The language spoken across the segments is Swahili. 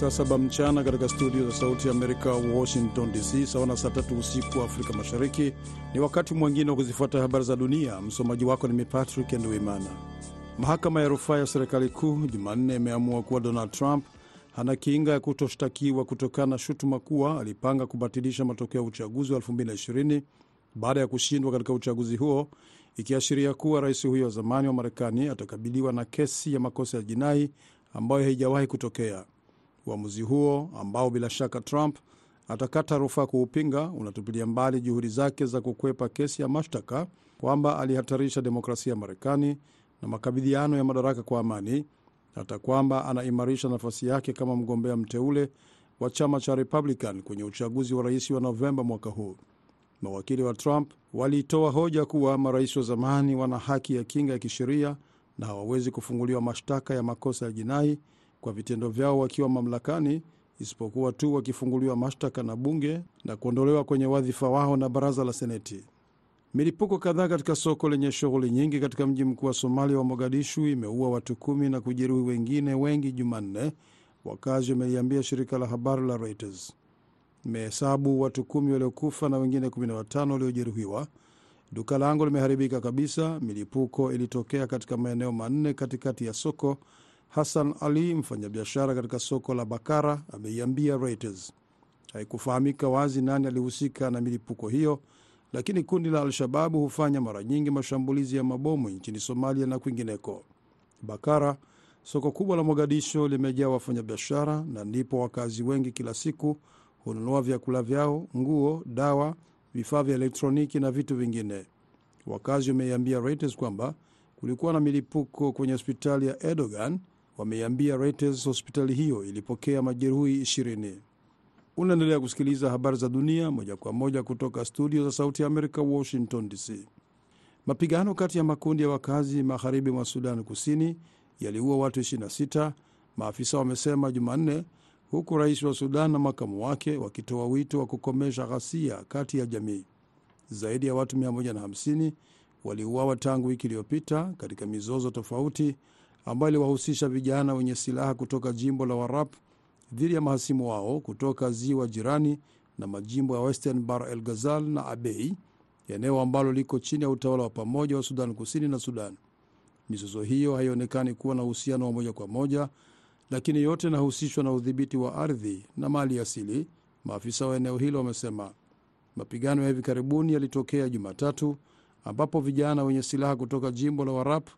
saa saba mchana katika studio za Sauti ya Amerika, Washington DC, sawa na saa tatu usiku Afrika Mashariki. Ni wakati mwingine wa kuzifuata habari za dunia. Msomaji wako ni mi Patrick Nduimana. Mahakama ya rufaa ya serikali kuu Jumanne imeamua kuwa Donald Trump hana kinga ya kutoshtakiwa kutokana na shutuma kuwa alipanga kubatilisha matokeo ya uchaguzi wa 2020 baada ya kushindwa katika uchaguzi huo, ikiashiria kuwa rais huyo wa zamani wa Marekani atakabiliwa na kesi ya makosa ya jinai ambayo haijawahi kutokea. Uamuzi huo ambao bila shaka Trump atakata rufaa kuupinga unatupilia mbali juhudi zake za kukwepa kesi ya mashtaka kwamba alihatarisha demokrasia ya Marekani na makabidhiano ya madaraka kwa amani, hata kwamba anaimarisha nafasi yake kama mgombea mteule wa chama cha Republican kwenye uchaguzi wa rais wa Novemba mwaka huu. Mawakili wa Trump waliitoa hoja kuwa marais wa zamani wana haki ya kinga ya kisheria na hawawezi kufunguliwa mashtaka ya makosa ya jinai kwa vitendo vyao wakiwa mamlakani, isipokuwa tu wakifunguliwa mashtaka na bunge na kuondolewa kwenye wadhifa wao na baraza la Seneti. Milipuko kadhaa katika soko lenye shughuli nyingi katika mji mkuu wa Somalia wa Mogadishu imeua watu kumi na kujeruhi wengine wengi Jumanne, wakazi wameliambia shirika la habari la Reuters. Imehesabu watu kumi waliokufa na wengine 15 waliojeruhiwa. Duka langu limeharibika kabisa. Milipuko ilitokea katika maeneo manne katikati ya soko. Hassan Ali, mfanyabiashara katika soko la Bakara, ameiambia Reuters. Haikufahamika wazi nani alihusika na milipuko hiyo, lakini kundi la Al-Shababu hufanya mara nyingi mashambulizi ya mabomu nchini Somalia na kwingineko. Bakara, soko kubwa la Mogadisho, limejaa wafanyabiashara na ndipo wakazi wengi kila siku hununua vyakula vyao, nguo, dawa, vifaa vya elektroniki na vitu vingine. Wakazi wameiambia Reuters kwamba kulikuwa na milipuko kwenye hospitali ya Erdogan. Wameiambia Reuters hospitali hiyo ilipokea majeruhi 20. Unaendelea kusikiliza habari za dunia moja kwa moja kutoka studio za Sauti ya Amerika, Washington DC. Mapigano kati ya makundi ya wakazi magharibi mwa Sudan Kusini yaliua watu 26, maafisa wamesema Jumanne, huku rais wa Sudan na makamu wake wakitoa wito wa kukomesha ghasia kati ya jamii. Zaidi ya watu 150 waliuawa tangu wiki iliyopita katika mizozo tofauti ambayo iliwahusisha vijana wenye silaha kutoka jimbo la Warap dhidi ya mahasimu wao kutoka ziwa jirani na majimbo ya Western Bar el Ghazal na Abei, eneo ambalo liko chini ya utawala wa pamoja wa Sudan Kusini na Sudan. Mizozo hiyo haionekani kuwa na uhusiano wa moja kwa moja, lakini yote inahusishwa na udhibiti wa ardhi na mali asili, maafisa wa eneo hilo wamesema. Mapigano ya hivi karibuni yalitokea Jumatatu ambapo vijana wenye silaha kutoka jimbo la Warap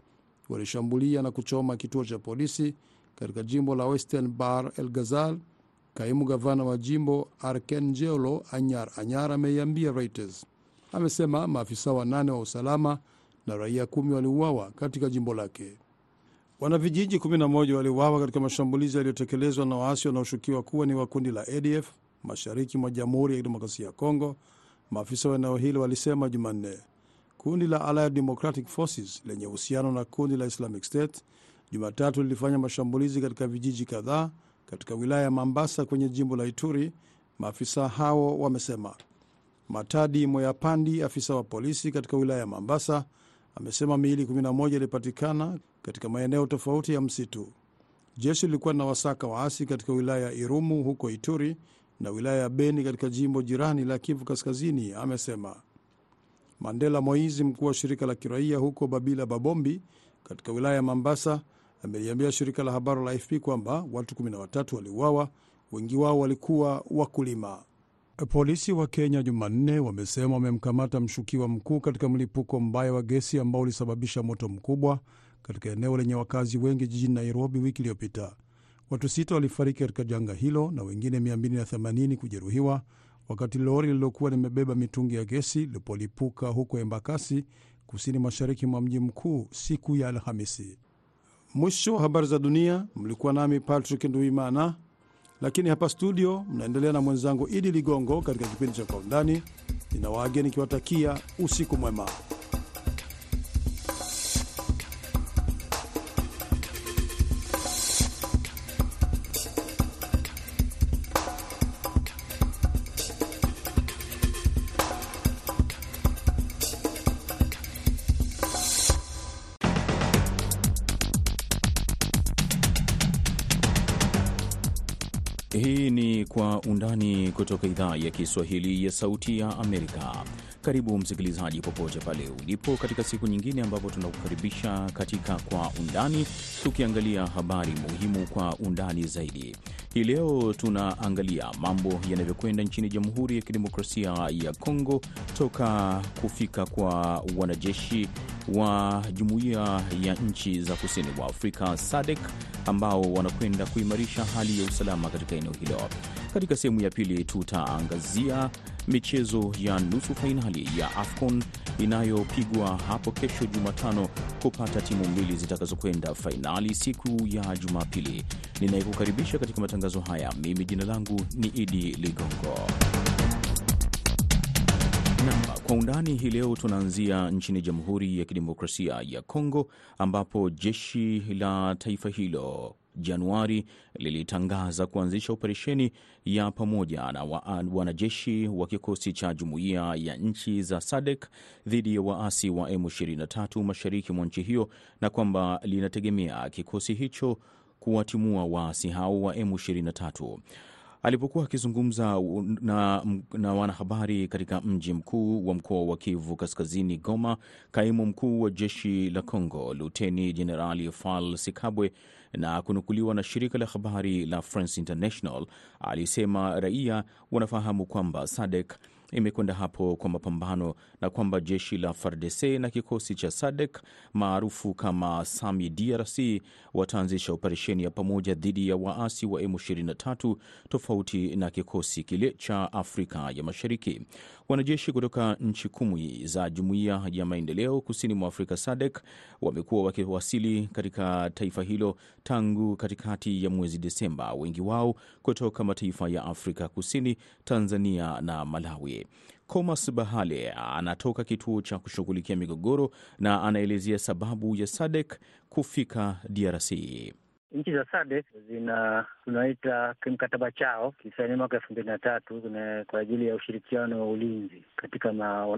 walishambulia na kuchoma kituo cha polisi katika jimbo la Western Bar el Ghazal. Kaimu gavana wa jimbo Arkenjelo Anyar Anyar ameiambia Reuters amesema maafisa wanane wa usalama na raia kumi waliuawa katika jimbo lake. Wanavijiji 11 waliuawa katika mashambulizi yaliyotekelezwa na waasi wanaoshukiwa kuwa ni wa kundi la ADF mashariki mwa Jamhuri ya Kidemokrasia ya Kongo, maafisa wa eneo hilo walisema Jumanne. Kundi la Allied Democratic Forces lenye uhusiano na kundi la Islamic State Jumatatu lilifanya mashambulizi katika vijiji kadhaa katika wilaya ya Mambasa kwenye jimbo la Ituri, maafisa hao wamesema. Matadi Moyapandi, afisa wa polisi katika wilaya ya Mambasa, amesema miili 11 ilipatikana katika maeneo tofauti ya msitu. Jeshi lilikuwa na wasaka waasi katika wilaya ya Irumu huko Ituri na wilaya ya Beni katika jimbo jirani la Kivu Kaskazini, amesema. Mandela Moizi, mkuu wa shirika la kiraia huko Babila Babombi katika wilaya ya Mambasa, ameliambia shirika la habari la AFP kwamba watu 13 waliuawa, wengi wao walikuwa wakulima. Polisi wa Kenya Jumanne wamesema wamemkamata mshukiwa mkuu katika mlipuko mbaya wa gesi ambao ulisababisha moto mkubwa katika eneo lenye wakazi wengi jijini Nairobi wiki iliyopita. Watu sita walifariki katika janga hilo na wengine 280 kujeruhiwa wakati lori lililokuwa limebeba mitungi ya gesi lilipolipuka huko Embakasi, kusini mashariki mwa mji mkuu siku ya Alhamisi. Mwisho wa habari za dunia. Mlikuwa nami Patrick Nduimana, lakini hapa studio mnaendelea na mwenzangu Idi Ligongo katika kipindi cha Kwa Undani. Ninawaage nikiwatakia usiku mwema. Kutoka idhaa ya Kiswahili ya Sauti ya Amerika. Karibu msikilizaji, popote pale ulipo, katika siku nyingine ambapo tunakukaribisha katika Kwa Undani, tukiangalia habari muhimu kwa undani zaidi. Hii leo tunaangalia mambo yanavyokwenda nchini Jamhuri ya Kidemokrasia ya Kongo toka kufika kwa wanajeshi wa Jumuiya ya Nchi za Kusini mwa Afrika SADC ambao wanakwenda kuimarisha hali ya usalama katika eneo hilo. Katika sehemu ya pili tutaangazia michezo ya nusu fainali ya AFCON inayopigwa hapo kesho Jumatano kupata timu mbili zitakazokwenda fainali siku ya Jumapili. Ninayekukaribisha katika matangazo haya mimi, jina langu ni Idi Ligongo. Kwa undani hii leo tunaanzia nchini Jamhuri ya Kidemokrasia ya Kongo ambapo jeshi la taifa hilo Januari lilitangaza kuanzisha operesheni ya pamoja na wanajeshi wa kikosi cha jumuiya ya nchi za SADC dhidi ya waasi wa M23 mashariki mwa nchi hiyo na kwamba linategemea kikosi hicho kuwatimua waasi hao wa M23. Alipokuwa akizungumza na, na wanahabari katika mji mkuu wa mkoa wa Kivu Kaskazini, Goma, kaimu mkuu wa jeshi la Congo Luteni Jenerali Fal Sikabwe na kunukuliwa na shirika la habari la France International alisema raia wanafahamu kwamba SADC imekwenda hapo kwa mapambano na kwamba jeshi la FARDC na kikosi cha SADC maarufu kama SAMI DRC wataanzisha operesheni ya pamoja dhidi ya waasi wa M23 tofauti na kikosi kile cha Afrika ya Mashariki. Wanajeshi kutoka nchi kumi za Jumuiya ya Maendeleo Kusini mwa Afrika SADC wamekuwa wakiwasili katika taifa hilo tangu katikati ya mwezi Desemba, wengi wao kutoka mataifa ya Afrika Kusini, Tanzania na Malawi. Comas Bahale anatoka kituo cha kushughulikia migogoro na anaelezea sababu ya SADC kufika DRC. Nchi za SADC zina tunaita kimkataba chao kisaini mwaka elfu mbili na tatu kwa ajili ya ushirikiano wa ulinzi katika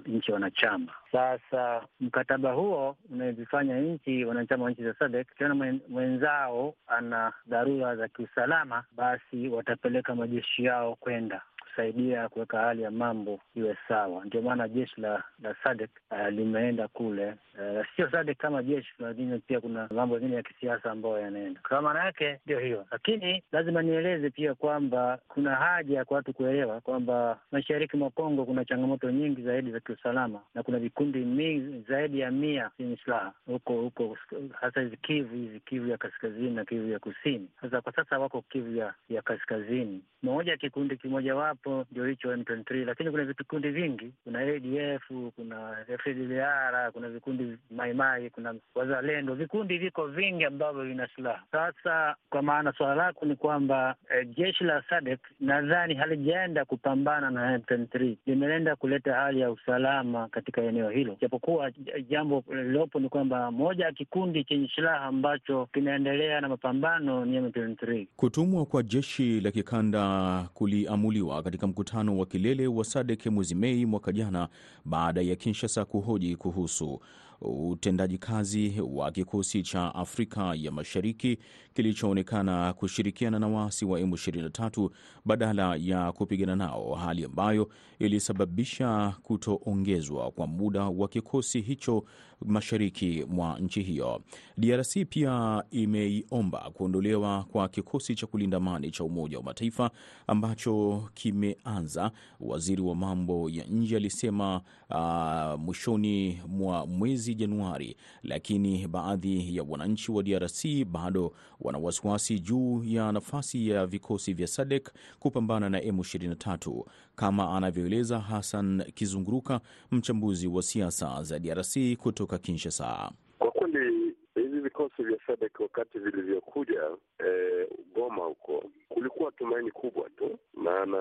nchi wanachama. Sasa mkataba huo unazifanya nchi wanachama wa nchi za SADC kiona mwenzao ana dharura za kiusalama, basi watapeleka majeshi yao kwenda kusaidia kuweka hali ya mambo iwe sawa. Ndio maana jeshi la la SADC uh, limeenda kule uh, sio SADC kama jeshi, lakini pia kuna mambo mengine ya kisiasa ambayo yanaenda kwa maana yake ndio hiyo. Lakini lazima nieleze pia kwamba kuna haja ya kwa watu kuelewa kwamba mashariki mwa Kongo kuna changamoto nyingi zaidi za kiusalama na kuna vikundi mingi zaidi ya mia vyenye silaha huko huko, hasa hizi Kivu hizi Kivu ya kaskazini na Kivu ya kusini. Sasa kwa sasa wako Kivu ya, ya kaskazini, moja kikundi kimoja wapo ndio hicho M23, lakini kuna vikundi vingi, kuna ADF, kuna FDLR, kuna vikundi maimai, kuna wazalendo, vikundi viko vingi ambavyo vina silaha. Sasa kwa maana swala lako ni kwamba e, jeshi la SADC nadhani halijaenda kupambana na M23, limeenda kuleta hali ya usalama katika eneo hilo, japokuwa jambo lililopo ni kwamba moja ya kikundi chenye silaha ambacho kinaendelea na mapambano ni M23. Kutumwa kwa jeshi la kikanda kuliamuliwa katika mkutano wa kilele wa SADC mwezi Mei mwaka jana baada ya Kinshasa kuhoji kuhusu utendaji kazi wa kikosi cha Afrika ya Mashariki kilichoonekana kushirikiana na waasi wa M23 badala ya kupigana nao, hali ambayo ilisababisha kutoongezwa kwa muda wa kikosi hicho mashariki mwa nchi hiyo. DRC pia imeiomba kuondolewa kwa kikosi cha kulinda amani cha Umoja wa Mataifa ambacho kimeanza. Waziri wa mambo ya nje alisema uh, mwishoni mwa mwezi Januari, lakini baadhi ya wananchi wa DRC bado wana wasiwasi juu ya nafasi ya vikosi vya SADC kupambana na M23 kama anavyoeleza Hassan Kizunguruka, mchambuzi wa siasa za DRC kutoka Kinshasa. Kwa kweli hivi vikosi vya SADC wakati vilivyokuja eh, Goma huko kulikuwa tumaini kubwa tu, maana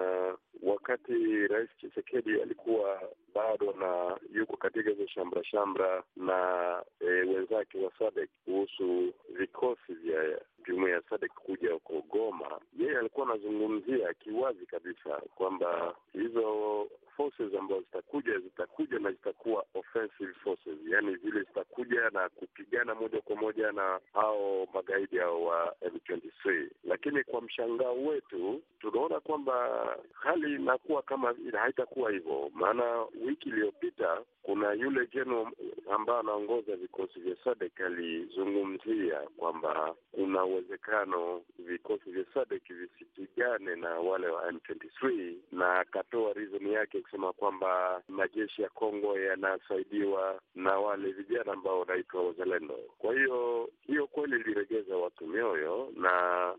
wakati Rais Chisekedi alikuwa bado na yuko katika hizo shamra shamra na e, wenzake wa SADC kuhusu vikosi vya jumuiya ya SADC kuja huko Goma, yeye alikuwa anazungumzia kiwazi kabisa kwamba hizo forces ambazo zitakuja zitakuja na zitakuwa offensive forces, yani zile zitakuja na kupigana moja kwa moja na hao magaidi hao wa M23. Lakini kwa mshangao wetu tunaona kwamba hali inakuwa kama haitakuwa hivyo, maana wiki iliyopita kuna yule general ambaye anaongoza vikosi vya SADC alizungumzia kwamba kuna uwezekano vikosi vya SADC visipigane na wale wa M23, na akatoa reason yake kusema kwamba majeshi ya Kongo yanasaidiwa na wale vijana ambao wanaitwa wazalendo. Kwa hiyo hiyo kweli iliregeza watu mioyo, na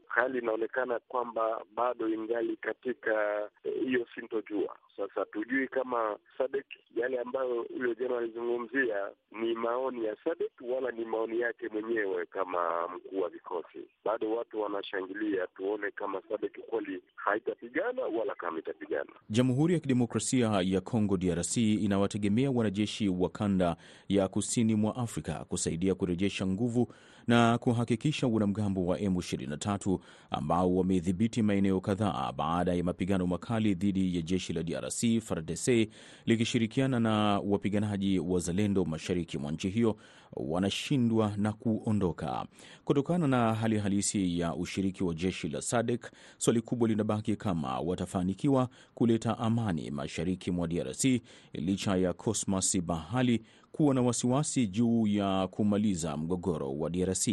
hali inaonekana kwamba bado ingali katika hiyo sintojua. Sasa tujui kama SADC yale ambayo huyo jana alizungumzia ni maoni ya SADC wala ni maoni yake mwenyewe kama mkuu wa vikosi. Bado watu wanashangilia, tuone kama SADC kweli haitapigana wala kama itapigana. Jamhuri ya Kidemokrasia ya Kongo DRC inawategemea wanajeshi wa kanda ya kusini mwa Afrika kusaidia kurejesha nguvu na kuhakikisha wanamgambo wa M23 ambao wamedhibiti maeneo kadhaa baada ya mapigano makali dhidi ya jeshi la DRC FARDC likishirikiana na wapiganaji wazalendo mashariki mwa nchi hiyo wanashindwa na kuondoka. Kutokana na hali halisi ya ushiriki wa jeshi la SADC, swali kubwa linabaki kama watafanikiwa kuleta amani mashariki mwa DRC licha ya Cosmas Bahali kuwa na wasiwasi juu ya kumaliza mgogoro wa DRC.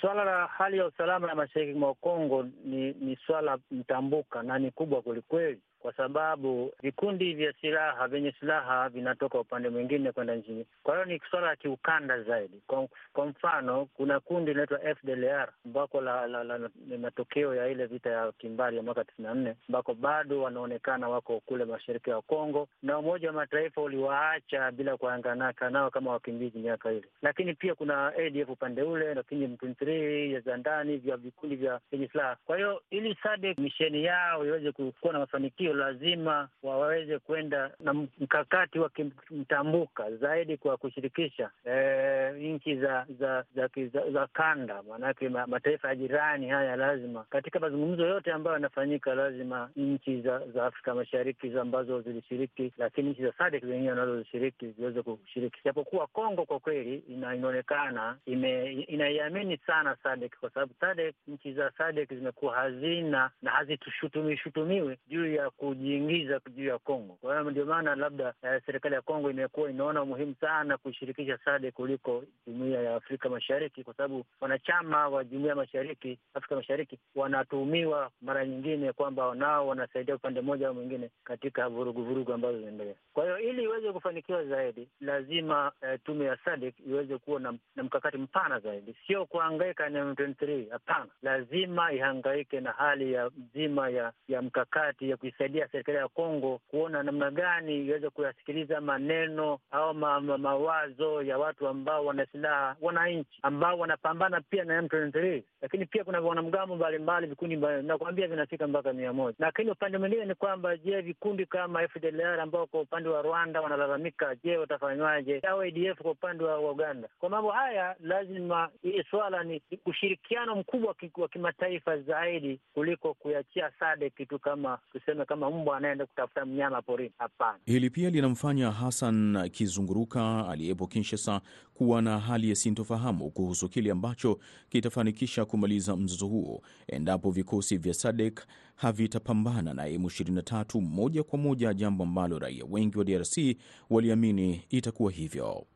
Swala la hali ya usalama ya mashariki mwa Kongo ni, ni swala mtambuka na ni kubwa kwelikweli, kwa sababu vikundi vya silaha vyenye silaha vinatoka upande mwingine kwenda nchini. Kwa hiyo ni swala la kiukanda zaidi. Kwa, kwa mfano kuna kundi linaitwa FDLR ambako la, la, la, la matokeo ya ile vita ya kimbali ya mwaka tisini na nne ambako bado wanaonekana wako kule mashariki ya Kongo, na Umoja wa Mataifa uliwaacha bila kuanganaka nao kama wakimbizi miaka ile. Lakini pia kuna ADF upande ule, lakini M23 za ndani vya vikundi vya vyenye silaha. Kwa hiyo ili SADC misheni yao iweze kuwa na mafanikio lazima waweze kwenda na mkakati wa kimtambuka zaidi kwa kushirikisha e, nchi za za za, za za kanda, maanake mataifa ya jirani haya. Lazima katika mazungumzo yote ambayo yanafanyika, lazima nchi za za Afrika Mashariki ambazo zilishiriki, lakini nchi za SADC zenyewe wanazozishiriki ziweze kushiriki, japokuwa Kongo kwa kweli ina, inaonekana inaiamini sana SADC kwa sababu SADC, nchi za SADC zimekuwa hazina na hazitushutumiwi shutumiwi juu ya kujiingiza juu ya Kongo. Kwa hiyo ndio maana labda eh, serikali ya Kongo imekuwa inaona umuhimu sana kuishirikisha SADC kuliko jumuiya ya Afrika Mashariki, kwa sababu wanachama wa jumuiya ya mashariki Afrika Mashariki wanatuhumiwa mara nyingine kwamba nao wanasaidia upande mmoja au mwingine katika vurugu vurugu ambazo zinaendelea. Kwa hiyo ili iweze kufanikiwa zaidi, lazima eh, tume ya SADC iweze kuwa na, na mkakati mpana zaidi, sio kuhangaika na M23. Hapana, lazima ihangaike na hali ya nzima ya, ya mkakati ya kuisaidia serikali ya Kongo kuona namna gani iweze kuyasikiliza maneno au ma, ma, mawazo ya watu ambao wana silaha, wananchi ambao wanapambana pia na M23, lakini pia kuna wanamgambo mbalimbali, vikundi nakwambia vinafika mpaka mia moja. Lakini upande mwingine ni kwamba, je, vikundi kama FDLR ambao kwa upande wa Rwanda wanalalamika, je, watafanywaje? Au ADF kwa upande wa Uganda? Kwa mambo haya lazima hii swala ni ushirikiano mkubwa wa kimataifa zaidi kuliko kuiachia SADC tu kama tuseme kama mbwa anaenda kutafuta mnyama porini. Hapana. Hili pia linamfanya Hassan Kizunguruka aliyepo Kinshasa kuwa na hali ya sintofahamu kuhusu kile ambacho kitafanikisha kumaliza mzozo huo endapo vikosi vya SADC havitapambana na M23 moja kwa moja, jambo ambalo raia wengi wa DRC waliamini itakuwa hivyo.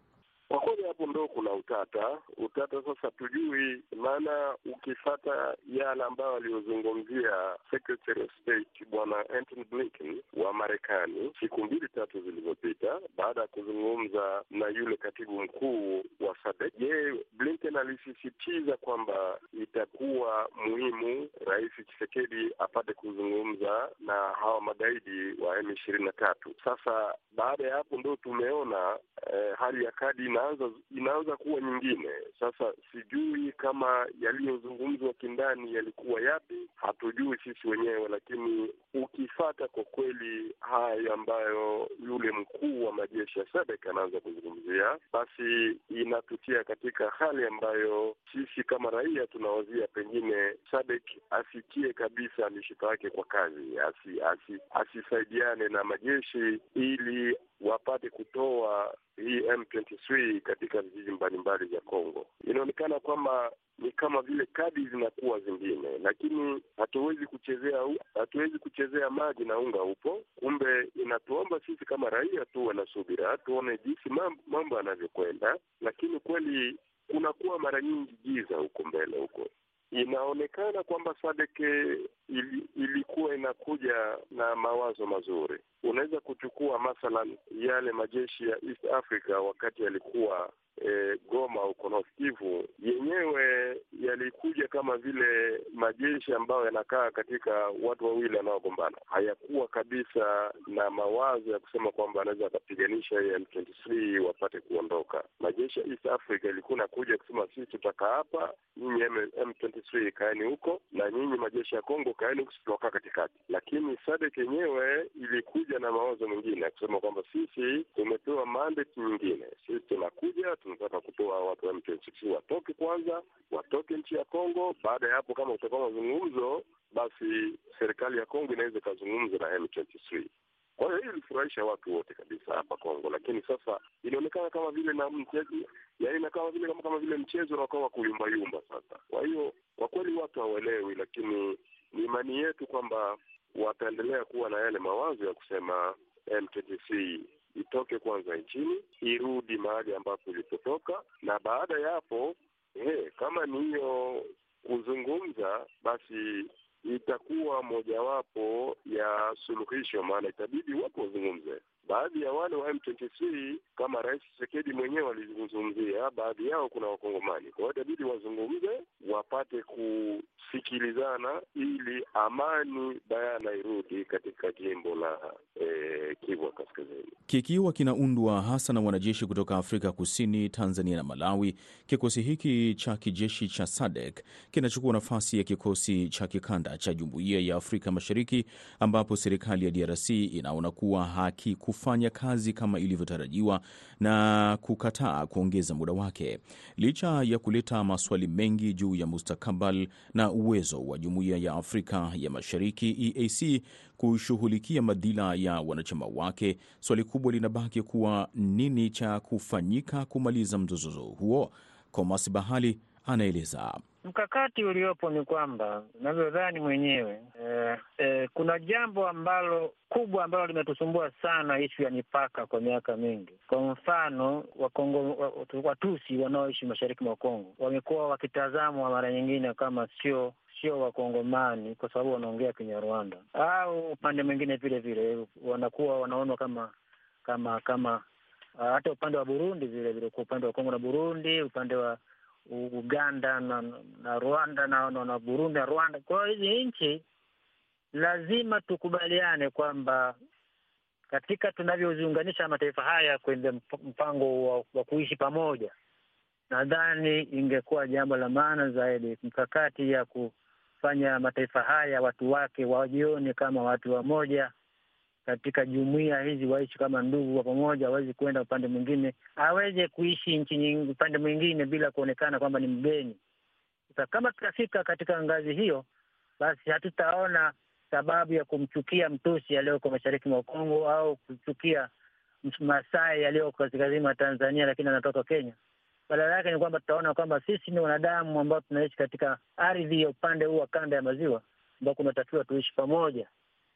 Kwa kweli hapo ndo kuna utata. Utata sasa tujui, maana ukifata yale ambayo aliyozungumzia Secretary of State Bwana Antony Blinken wa Marekani siku mbili tatu zilizopita, baada ya kuzungumza na yule katibu mkuu wa SADC, je, Blinken alisisitiza kwamba itakuwa muhimu Rais Tshisekedi apate kuzungumza na hawa magaidi wa M ishirini na tatu. Sasa baada ya hapo ndo tumeona eh, hali ya kadi inaanza inaanza kuwa nyingine. Sasa sijui kama yaliyozungumzwa kindani yalikuwa yapi, hatujui sisi wenyewe, lakini ukifata kwa kweli haya ambayo yule mkuu wa majeshi ya SADC anaanza kuzungumzia, basi inatutia katika hali ambayo sisi kama raia tunawazia pengine SADC asikie kabisa mishipa yake kwa kazi, asi, asi, asisaidiane na majeshi ili wapate kutoa hii M23 katika vijiji mbalimbali vya Kongo. Inaonekana kwamba ni kama vile kadi zinakuwa zingine, lakini hatuwezi kuchezea hatuwezi kuchezea maji na unga upo. Kumbe inatuomba sisi kama raia tuwe na subira, tuone jinsi mambo yanavyokwenda, lakini kweli kunakuwa mara nyingi giza huko mbele huko inaonekana kwamba SADC ili, ilikuwa inakuja na mawazo mazuri. Unaweza kuchukua mathalan yale majeshi ya East Africa wakati yalikuwa e, Goma huko North Kivu, yenyewe yalikuja kama vile majeshi ambayo yanakaa katika watu wawili wanaogombana. Hayakuwa kabisa na mawazo ya kusema kwamba anaweza akapiganisha hiyo M23 wapate kuondoka. Majeshi ya East Africa ilikuwa nakuja kusema sisi tutakaa hapa, nyinyi M23 kaeni huko, na nyinyi majeshi ya Kongo kaeni huko, tutakaa katikati. Lakini SADC yenyewe ilikuja na mawazo mengine ya kusema kwamba sisi tumepewa mandate nyingine, sisi tunakuja tunataka kutoa watu wa M23 watoke kwanza, watoke nchi ya Kongo. Baada ya hapo, kama kutakuwa mazungumzo, basi serikali ya Kongo inaweza ikazungumza na M23. Kwa hiyo hii ilifurahisha watu wote kabisa hapa Kongo, lakini sasa inaonekana kama vile na mchezo, yaani kama vile kama, kama vile mchezo unakuwa wa kuyumbayumba sasa. Kwa hiyo kwa kweli watu hawaelewi, lakini ni imani yetu kwamba wataendelea kuwa na yale mawazo ya kusema M23 itoke kwanza nchini irudi mahali ambapo ilipotoka, na baada ya hapo he, kama ni hiyo kuzungumza, basi itakuwa mojawapo ya suluhisho, maana itabidi watu wazungumze. Baadhi ya wale wa M23 kama Rais Tshisekedi mwenyewe alizungumzia, baadhi yao kuna Wakongomani. Kwa hiyo itabidi wazungumze, wapate kusikilizana, ili amani bayana irudi katika jimbo la eh, Kivu Kaskazini, kikiwa kinaundwa hasa na wanajeshi kutoka Afrika Kusini, Tanzania na Malawi. Kikosi hiki cha kijeshi cha SADC kinachukua nafasi ya kikosi cha kikanda cha Jumuiya ya Afrika Mashariki, ambapo serikali ya DRC inaona kuwa hakikufanya kazi kama ilivyotarajiwa na kukataa kuongeza muda wake, licha ya kuleta maswali mengi juu ya mustakabali na uwezo wa Jumuiya ya Afrika ya Mashariki EAC kushughulikia madhila ya wanachama wake. Swali kubwa linabaki kuwa nini cha kufanyika kumaliza mzozo huo. Komas Bahali anaeleza. Mkakati uliopo ni kwamba unavyodhani mwenyewe eh, eh, kuna jambo ambalo kubwa ambalo limetusumbua sana, ishu ya mipaka kwa miaka mingi. Kwa mfano, Wakongo Watusi wanaoishi mashariki mwa Kongo wamekuwa wakitazamwa mara nyingine kama sio sio Wakongomani kwa sababu wanaongea Kinyarwanda, au upande mwingine vile vile wanakuwa wanaonwa kama kama kama hata upande wa Burundi vile vile, kwa upande wa Kongo na Burundi, upande wa Uganda na, na Rwanda na, na, na Burundi na Rwanda. Kwa hiyo hizi nchi lazima tukubaliane kwamba katika tunavyoziunganisha mataifa haya kwenye mpango wa, wa kuishi pamoja, nadhani ingekuwa jambo la maana zaidi mkakati ya kufanya mataifa haya watu wake wajione kama watu wamoja katika jumuia hizi, waishi kama ndugu wa pamoja, awezi kuenda upande mwingine, aweze kuishi nchi upande mwingine bila kuonekana kwamba ni mgeni. Sasa kama tutafika katika ngazi hiyo, basi hatutaona sababu ya kumchukia Mtusi aliyoko mashariki mwa Kongo au kuchukia Masai aliyoko kaskazini mwa Tanzania lakini anatoka Kenya. Badala yake ni kwamba tutaona kwamba sisi ni wanadamu ambao tunaishi katika ardhi ya upande huu wa kanda ya maziwa ambao kunatakiwa tuishi pamoja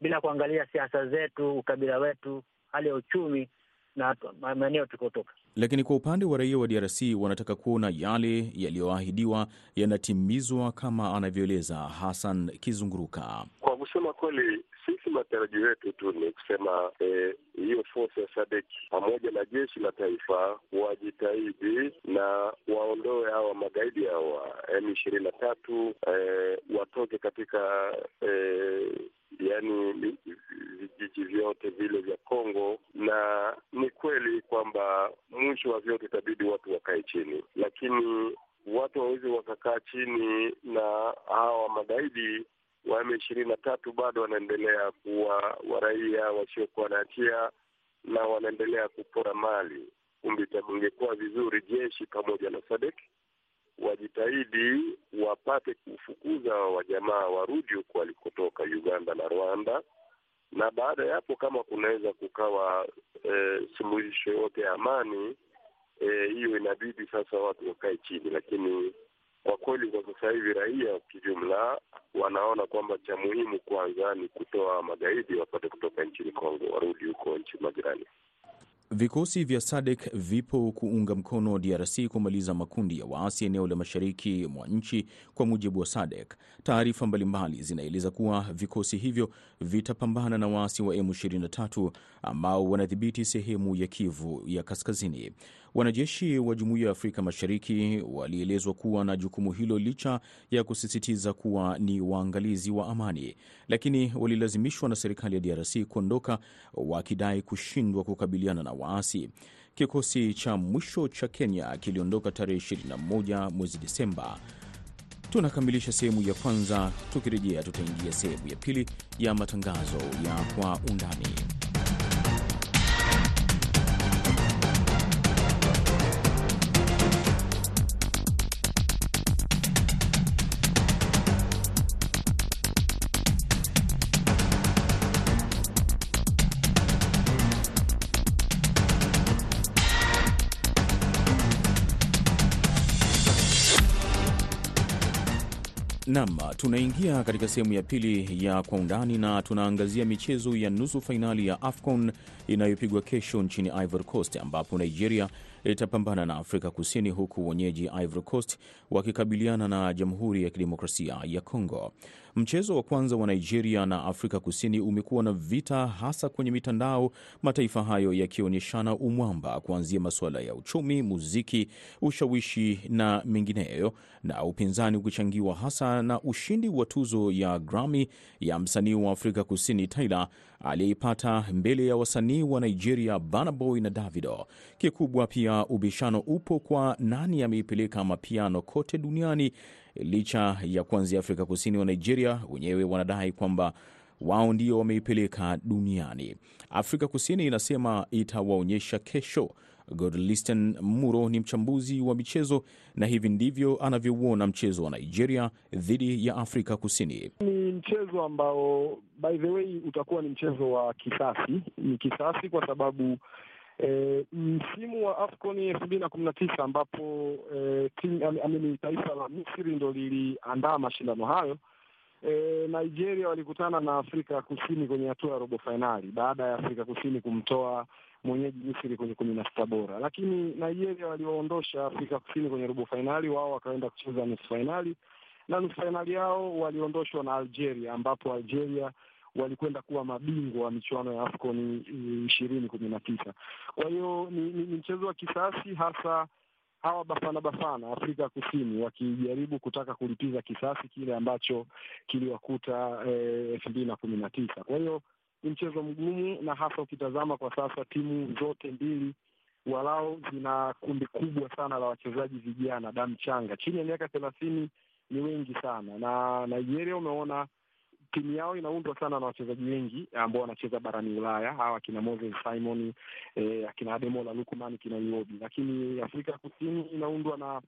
bila kuangalia siasa zetu, ukabila wetu, hali ya uchumi na maeneo tukotoka. Lakini kwa upande wa raia wa DRC wanataka kuona yale yaliyoahidiwa yanatimizwa kama anavyoeleza Hassan Kizunguruka. Kwa kusema kweli, sisi matarajio yetu tu ni kusema hiyo eh, force ya SADC pamoja na jeshi la taifa wajitahidi na waondoe hawa magaidi hawa M ishirini na tatu eh, watoke katika eh, yaani vijiji vyote vile vya Kongo, na ni kweli kwamba mwisho wa vyote itabidi watu wakae chini, lakini watu waweze wakakaa chini na hawa magaidi wa M ishirini na tatu bado wanaendelea kuwa waraia wasiokuwa na hatia na wanaendelea kupora mali. Kumbe ingekuwa vizuri jeshi pamoja na SADC wajitahidi wapate kufukuza wajamaa warudi huko walikotoka Uganda na Rwanda, na baada ya hapo kama kunaweza kukawa e, suluhisho yote ya amani hiyo, e, inabidi sasa watu wakae chini, lakini kwa kweli kwa sasa hivi raia kijumla wanaona kwamba cha muhimu kwanza ni kutoa magaidi wapate kutoka nchini Kongo, warudi huko nchi majirani. Vikosi vya SADC vipo kuunga mkono DRC kumaliza makundi ya waasi eneo la mashariki mwa nchi. Kwa mujibu wa SADC, taarifa mbalimbali zinaeleza kuwa vikosi hivyo vitapambana na waasi wa M23 ambao wanadhibiti sehemu ya Kivu ya Kaskazini. Wanajeshi wa Jumuiya ya Afrika Mashariki walielezwa kuwa na jukumu hilo licha ya kusisitiza kuwa ni waangalizi wa amani, lakini walilazimishwa na serikali ya DRC kuondoka wakidai kushindwa kukabiliana na waasi. Kikosi cha mwisho cha Kenya kiliondoka tarehe 21 mwezi Disemba. Tunakamilisha sehemu ya kwanza. Tukirejea tutaingia sehemu ya pili ya matangazo ya Kwa Undani. Nam, tunaingia katika sehemu ya pili ya Kwa Undani na tunaangazia michezo ya nusu fainali ya AFCON inayopigwa kesho nchini Ivory Coast, ambapo Nigeria itapambana na Afrika Kusini, huku wenyeji Ivory Coast wakikabiliana na Jamhuri ya Kidemokrasia ya Kongo. Mchezo wa kwanza wa Nigeria na Afrika Kusini umekuwa na vita, hasa kwenye mitandao, mataifa hayo yakionyeshana umwamba, kuanzia masuala ya uchumi, muziki, ushawishi na mengineyo, na upinzani ukichangiwa hasa na ushindi wa tuzo ya Grammy ya msanii wa Afrika Kusini Tyla aliyeipata mbele ya wasanii wa Nigeria Burna Boy na Davido. Kikubwa pia ubishano upo kwa nani ameipeleka mapiano kote duniani. Licha ya kuanzia Afrika Kusini wa Nigeria wenyewe wanadai kwamba wao ndio wameipeleka duniani. Afrika Kusini inasema itawaonyesha kesho. Godlisten Muro ni mchambuzi wa michezo na hivi ndivyo anavyouona mchezo wa Nigeria dhidi ya Afrika Kusini. Ni mchezo ambao by the way utakuwa ni mchezo wa kisasi. Ni kisasi kwa sababu E, msimu wa AFCON elfu mbili na kumi na tisa ambapo e, amini taifa la Misri ndo liliandaa mashindano hayo. E, Nigeria walikutana na Afrika Kusini kwenye hatua ya robo fainali baada ya Afrika Kusini kumtoa mwenyeji Misri kwenye kumi na sita bora, lakini Nigeria waliwaondosha Afrika Kusini kwenye robo fainali, wao wakaenda kucheza nusu fainali, na nusu fainali yao waliondoshwa na Algeria, ambapo Algeria walikwenda kuwa mabingwa wa michuano ya AFCON ishirini kumi na tisa. Kwa hiyo ni, ni, ni mchezo wa kisasi hasa hawa Bafana Bafana Afrika Kusini wakijaribu kutaka kulipiza kisasi kile ambacho kiliwakuta elfu mbili na kumi na tisa. Kwa hiyo ni mchezo mgumu, na hasa ukitazama kwa sasa timu zote mbili walao zina kundi kubwa sana la wachezaji vijana damu changa. Chini ya miaka thelathini ni wengi sana, na Nigeria umeona timu yao inaundwa sana na wachezaji wengi ambao wanacheza barani Ulaya, hawa akina Moses Simon eh, akina Ademola Lukman, kina Iwobi. Lakini Afrika Kusini inaundwa na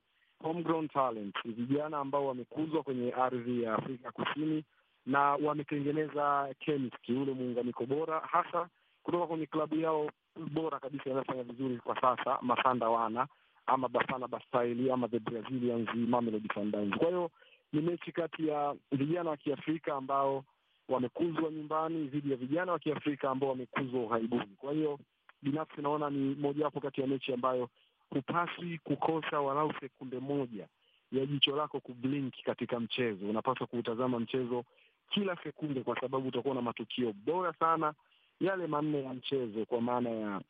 homegrown talent, vijana ambao wamekuzwa kwenye ardhi ya Afrika Kusini na wametengeneza chemistry, ule muunganiko bora, hasa kutoka kwenye klabu yao bora kabisa inayofanya vizuri kwa sasa, Masanda Wana ama Bafana Bastaili ama the Brazilians, Mamelodi Sundowns. Kwa hiyo ni mechi kati ya vijana wa Kiafrika ambao wamekuzwa nyumbani dhidi ya vijana wa Kiafrika ambao wamekuzwa ughaibuni. Kwa hiyo binafsi naona ni mojawapo kati ya mechi ambayo hupaswi kukosa walau sekunde moja ya jicho lako kublink katika mchezo. Unapaswa kuutazama mchezo kila sekunde, kwa sababu utakuwa na matukio bora sana yale manne ya mchezo, kwa maana ya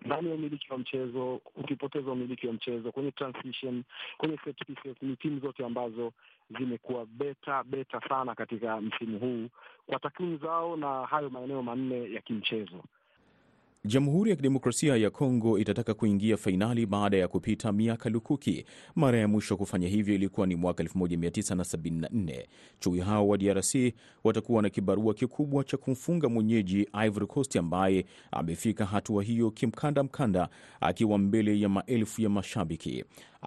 ndani ya umiliki wa mchezo, ukipoteza umiliki wa mchezo, kwenye transition, kwenye set pieces, ni timu zote ambazo zimekuwa beta beta sana katika msimu huu kwa takwimu zao na hayo maeneo manne ya kimchezo. Jamhuri ya Kidemokrasia ya Kongo itataka kuingia fainali baada ya kupita miaka lukuki. Mara ya mwisho kufanya hivyo ilikuwa ni mwaka 1974. Chui hao wa DRC watakuwa na kibarua kikubwa cha kumfunga mwenyeji Ivory Coast ambaye amefika hatua hiyo kimkanda mkanda, akiwa mbele ya maelfu ya mashabiki.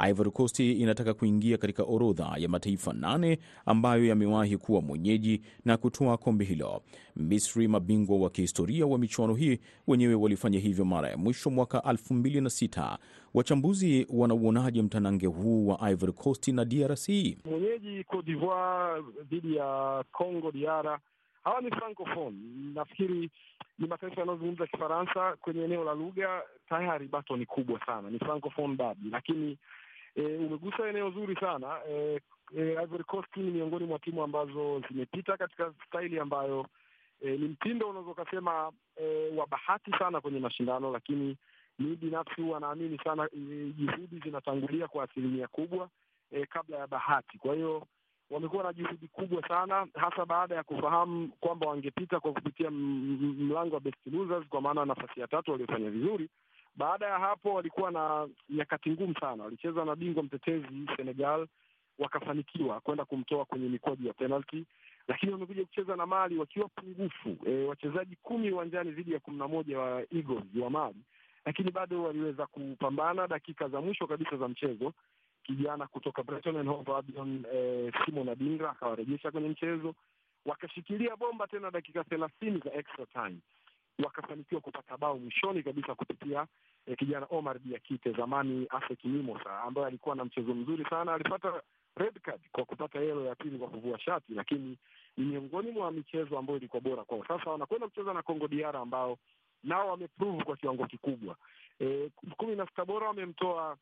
Ivory Coast inataka kuingia katika orodha ya mataifa nane ambayo yamewahi kuwa mwenyeji na kutoa kombe hilo. Misri, mabingwa wa kihistoria wa michuano hii, wenyewe walifanya hivyo mara ya mwisho mwaka 2006. Wachambuzi wanauonaje mtanange huu wa Ivory Coast na DRC? Mwenyeji Cote d'Ivoire dhidi ya Congo Diara, hawa ni francophone. Nafikiri ni mataifa yanayozungumza Kifaransa kwenye eneo la lugha, tayari bato ni kubwa sana, ni francophone dabi, lakini E, umegusa eneo zuri sana. E, e, Ivory Coast ni miongoni mwa timu ambazo zimepita katika staili ambayo e, ni mtindo unaweza ukasema e, wa bahati sana kwenye mashindano, lakini mi binafsi huwa naamini sana e, juhudi zinatangulia kwa asilimia kubwa e, kabla ya bahati. Kwa hiyo wamekuwa na juhudi kubwa sana, hasa baada ya kufahamu kwamba wangepita kwa kupitia mlango wa best losers, kwa maana nafasi ya tatu waliofanya vizuri baada ya hapo walikuwa na nyakati ngumu sana. Walicheza na bingwa mtetezi Senegal, wakafanikiwa kwenda kumtoa kwenye mikwaju ya penalty, lakini wamekuja kucheza na Mali wakiwa pungufu, e, wachezaji kumi uwanjani dhidi ya kumi na moja wa Eagles wa Mali, lakini bado waliweza kupambana. Dakika za mwisho kabisa za mchezo, kijana kutoka Brighton and Hove Albion, e, Simon Adingra akawarejesha kwenye mchezo, wakashikilia bomba tena dakika thelathini za extra time wakafanikiwa kupata bao mwishoni kabisa kupitia eh, kijana Omar Diakite zamani Afek Mimosa ambaye alikuwa na mchezo mzuri sana. Alipata red card kwa kupata yellow ya pili kwa kuvua shati, lakini ni miongoni mwa michezo ambayo ilikuwa bora kwao. Sasa wanakwenda kucheza na Kongo DR ambao nao wameprove kwa kiwango kikubwa. Eh, kumi na sita bora wamemtoa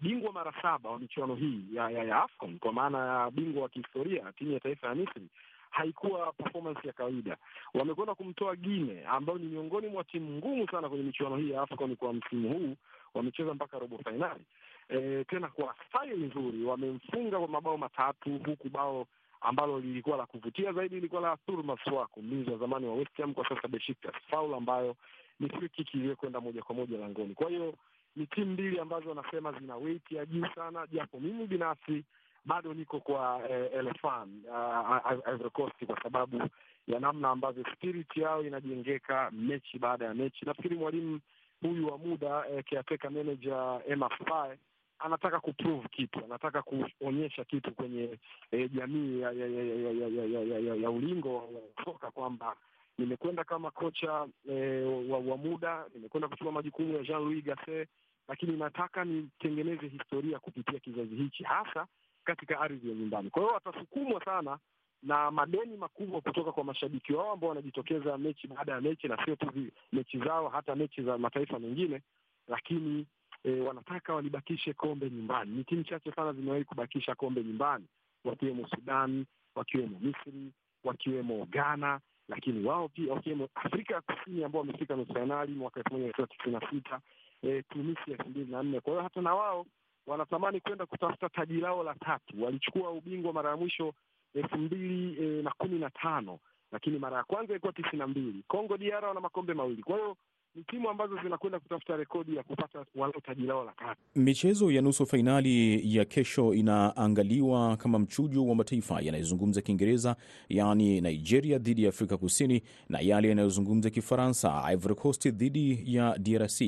bingwa mara saba wa michuano hii ya, ya, ya AFCON kwa maana ya bingwa wa kihistoria timu ya taifa ya Misri haikuwa performance ya kawaida. Wamekwenda kumtoa Gine ambayo ni miongoni mwa timu ngumu sana kwenye michuano hii ya AFCON kwa msimu huu, wamecheza mpaka robo fainali e, tena kwa staili nzuri, wamemfunga kwa mabao matatu, huku bao ambalo lilikuwa la kuvutia zaidi lilikuwa la Arthur Masuaku, mlinzi wa zamani wa West Ham, kwa sasa Besiktas, faul ambayo ni free kick iliyokwenda moja kwa moja langoni. Kwa hiyo ni timu mbili ambazo wanasema zina weight ya juu sana, japo mimi binafsi bado niko kwa eh, Elefan uh, Ivory Coast kwa sababu ya namna ambavyo spirit yao inajengeka mechi baada ya mechi. Nafikiri mwalimu huyu wa muda eh, caretaker manager Emma Faye anataka kuprove kitu, anataka kuonyesha kitu kwenye eh, jamii ya, ya, ya, ya, ya, ya, ya, ya, ya, ya ulingo wa soka kwamba nimekwenda kama kocha eh, wa, wa muda, nimekwenda kuchukua majukumu ya Jean Louis Gasset, lakini nataka nitengeneze historia kupitia kizazi hichi hasa katika ardhi ya nyumbani. Kwa hiyo watasukumwa sana na madeni makubwa kutoka kwa mashabiki wao ambao wanajitokeza mechi baada ya mechi, na sio tu mechi zao, hata mechi za mataifa mengine, lakini e, wanataka walibakishe kombe nyumbani. Ni timu chache sana zimewahi kubakisha kombe nyumbani, wakiwemo Sudan, wakiwemo Misri, wakiwemo Ghana, lakini wao pia wakiwemo Afrika ya Kusini ambao wamefika nusu fainali mwaka elfu moja mia tisa tisini na sita e, Tunisia elfu mbili na nne. Kwa hiyo hata na wao wanatamani kwenda kutafuta taji lao la tatu. Walichukua ubingwa mara ya mwisho elfu mbili e, na kumi na tano lakini mara ya kwanza ilikuwa tisini na mbili. Congo DR wana makombe mawili, kwa hiyo ni timu ambazo zinakwenda kutafuta rekodi ya kupata walau taji lao la kati. Michezo ya nusu fainali ya kesho inaangaliwa kama mchujo wa mataifa yanayozungumza Kiingereza, yaani Nigeria dhidi ya Afrika Kusini, na yale yanayozungumza Kifaransa, Ivory Coast dhidi ya DRC.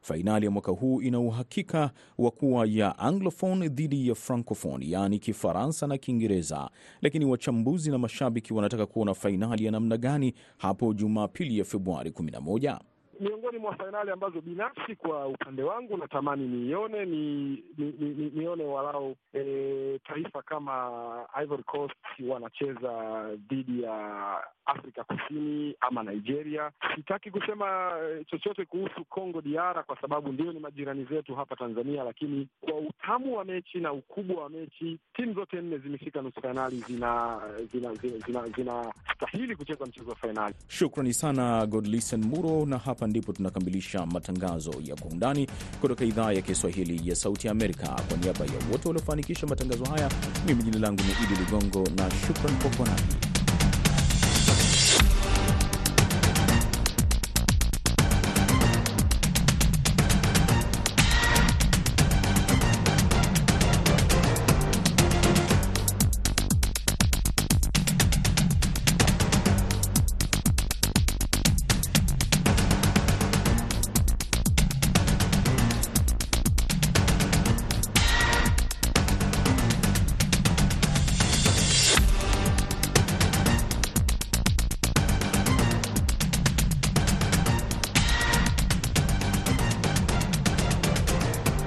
Fainali ya mwaka huu ina uhakika wa kuwa ya Anglophone dhidi ya Francophone, yaani Kifaransa na Kiingereza, lakini wachambuzi na mashabiki wanataka kuona fainali ya namna gani hapo Jumapili ya Februari 11 miongoni mwa fainali ambazo binafsi kwa upande wangu natamani niione ni, ni, ni, ni nione walau e, taifa kama Ivory Coast wanacheza dhidi ya Afrika Kusini ama Nigeria. Sitaki kusema chochote kuhusu Congo DR kwa sababu ndio ni majirani zetu hapa Tanzania, lakini kwa utamu wa mechi na ukubwa wa mechi, timu zote nne zimefika nusu fainali, zina zinastahili zina, zina, zina kucheza mchezo wa fainali. Shukrani sana Godlisten Muro, na hapa ndipo tunakamilisha matangazo ya Kwa Undani kutoka idhaa ya Kiswahili ya Sauti ya Amerika. Kwa niaba ya wote waliofanikisha matangazo haya, mimi jina langu ni Idi Ligongo na shukran kwa kuwa nami.